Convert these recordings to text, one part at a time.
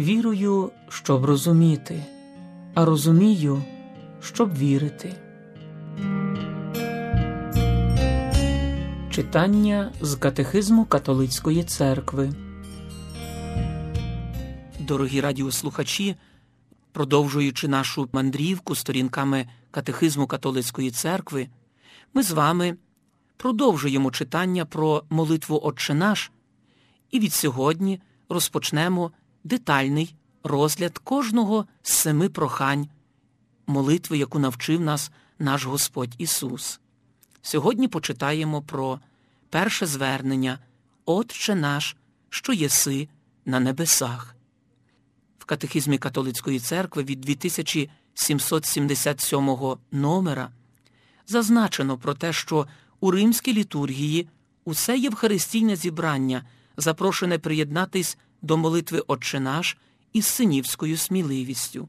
Вірую, щоб розуміти, а розумію, щоб вірити. Читання з Катехизму Католицької церкви. Дорогі радіослухачі, продовжуючи нашу мандрівку сторінками Катехизму Католицької церкви, ми з вами продовжуємо читання про молитву Отче наш і від сьогодні розпочнемо детальний розгляд кожного з семи прохань молитви, яку навчив нас наш Господь Ісус. Сьогодні почитаємо про перше звернення Отче наш, що єси на небесах. В Катехизмі Католицької церкви від 2777 номера зазначено про те, що у римській літургії усе євхаристійне зібрання запрошене приєднатись до молитви Отче наш із синівською сміливістю.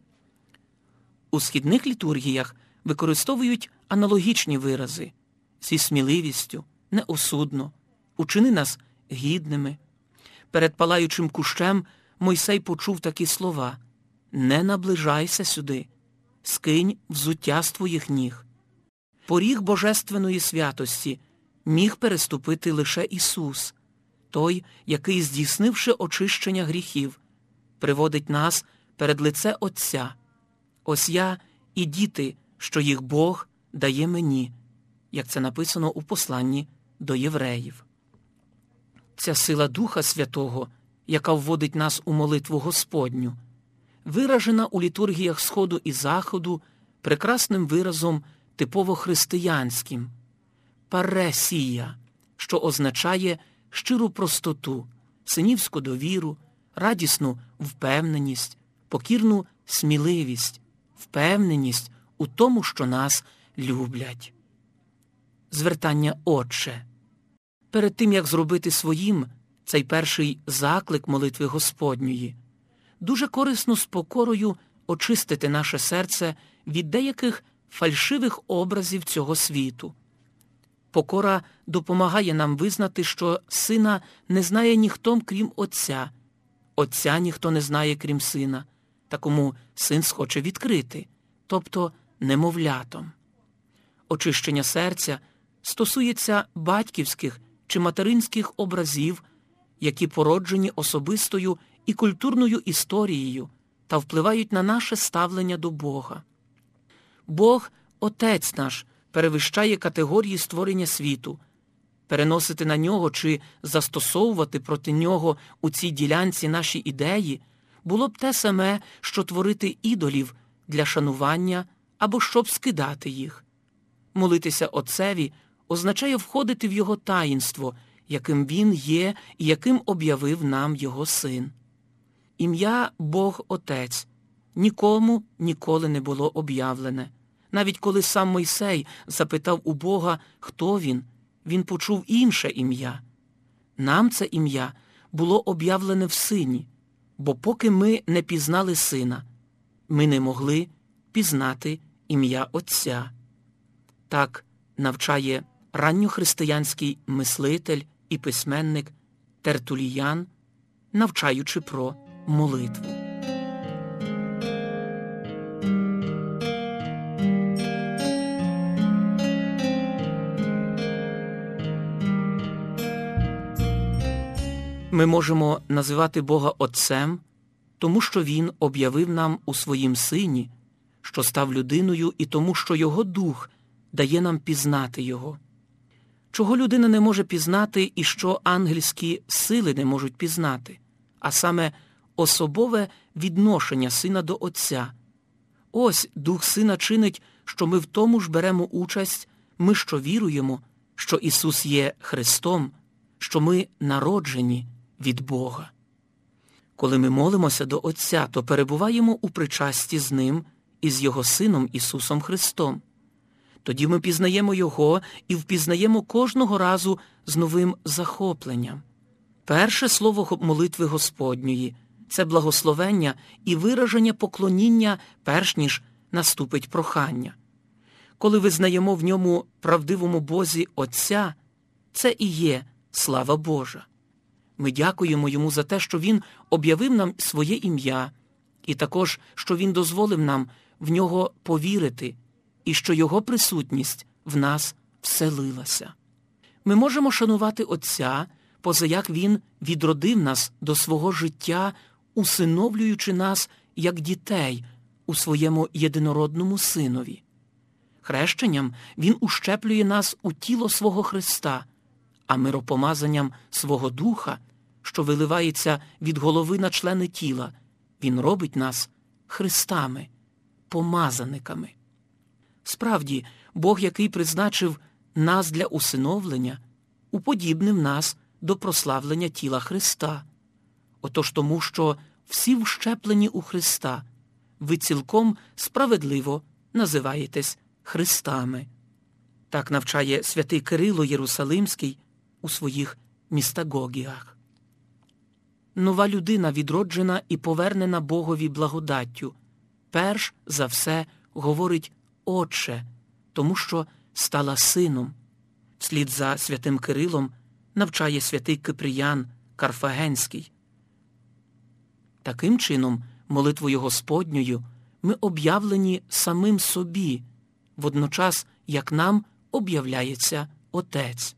У східних літургіях використовують аналогічні вирази зі сміливістю, неосудно, учини нас гідними. Перед палаючим кущем Мойсей почув такі слова Не наближайся сюди, скинь взуття з твоїх ніг. Поріг божественної святості міг переступити лише Ісус, той, який, здійснивши очищення гріхів, приводить нас перед лице Отця. Ось я і діти, що їх Бог дає мені, як це написано у посланні до євреїв. Ця сила Духа Святого, яка вводить нас у молитву Господню, виражена у літургіях Сходу і Заходу прекрасним виразом типово християнським паресія, що означає щиру простоту, синівську довіру, радісну впевненість, покірну сміливість, впевненість у тому, що нас люблять. Звертання Отче. Перед тим як зробити своїм цей перший заклик молитви Господньої, дуже корисно з покорою очистити наше серце від деяких фальшивих образів цього світу. Покора допомагає нам визнати, що сина не знає ніхто, крім Отця, Отця ніхто не знає, крім сина, такому син схоче відкрити, тобто немовлятом. Очищення серця стосується батьківських чи материнських образів, які породжені особистою і культурною історією та впливають на наше ставлення до Бога. Бог, Отець наш, перевищає категорії створення світу, переносити на нього чи застосовувати проти нього у цій ділянці наші ідеї було б те саме, що творити ідолів для шанування або щоб скидати їх. Молитися Отцеві означає входити в його таїнство, яким він є і яким об'явив нам його син. Ім'я Бог Отець нікому ніколи не було об'явлене. Навіть коли сам Мойсей запитав у Бога, хто він, він почув інше ім'я. Нам це ім'я було об'явлене в сині, бо поки ми не пізнали сина, ми не могли пізнати ім'я Отця. Так навчає ранньохристиянський мислитель і письменник Тертуліян, навчаючи про молитву. Ми можемо називати Бога Отцем, тому що Він об'явив нам у своїм Сині, що став людиною, і тому, що Його Дух дає нам пізнати Його. Чого людина не може пізнати і що ангельські сили не можуть пізнати, а саме особове відношення сина до Отця. Ось Дух Сина чинить, що ми в тому ж беремо участь, ми що віруємо, що Ісус є Христом, що ми народжені від Бога. Коли ми молимося до Отця, то перебуваємо у причасті з Ним і з Його Сином Ісусом Христом. Тоді ми пізнаємо Його і впізнаємо кожного разу з новим захопленням. Перше слово молитви Господньої це благословення і вираження поклоніння, перш ніж наступить прохання. Коли визнаємо в ньому правдивому Бозі Отця, це і є слава Божа. Ми дякуємо йому за те, що Він об'явив нам своє ім'я, і також, що Він дозволив нам в нього повірити, і що Його присутність в нас вселилася. Ми можемо шанувати Отця, позаяк Він відродив нас до свого життя, усиновлюючи нас як дітей у своєму єдинородному синові. Хрещенням Він ущеплює нас у тіло свого Христа, а миропомазанням свого Духа, що виливається від голови на члени тіла, Він робить нас Христами, помазаниками. Справді, Бог, який призначив нас для усиновлення, уподібнив нас до прославлення тіла Христа. Отож тому, що всі вщеплені у Христа, ви цілком справедливо називаєтесь Христами. Так навчає святий Кирило Єрусалимський у своїх містагогіях. Нова людина відроджена і повернена Богові благодаттю. Перш за все говорить Отче, тому що стала сином. Вслід за святим Кирилом навчає святий Киприян Карфагенський. Таким чином, молитвою Господньою ми об'явлені самим собі, водночас як нам об'являється Отець.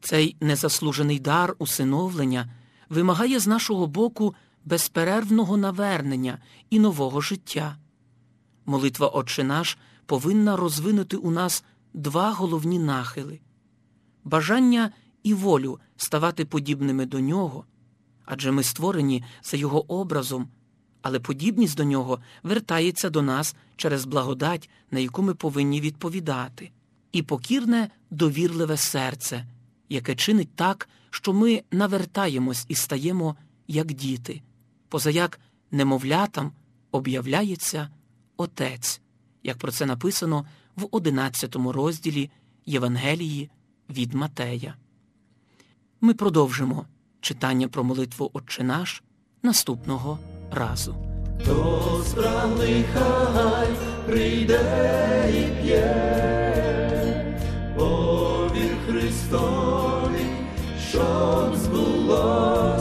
Цей незаслужений дар усиновлення вимагає з нашого боку безперервного навернення і нового життя. Молитва Отче наш повинна розвинути у нас два головні нахили бажання і волю ставати подібними до нього, адже ми створені за його образом, але подібність до нього вертається до нас через благодать, на яку ми повинні відповідати, і покірне довірливе серце, яке чинить так, що ми навертаємось і стаємо, як діти, позаяк немовлятам об'являється Отець, як про це написано в 11 розділі Євангелії від Матея. Ми продовжимо читання про молитву Отче наш наступного разу. То справний хай прийде і п'є, повір Христос. Schon's Blood.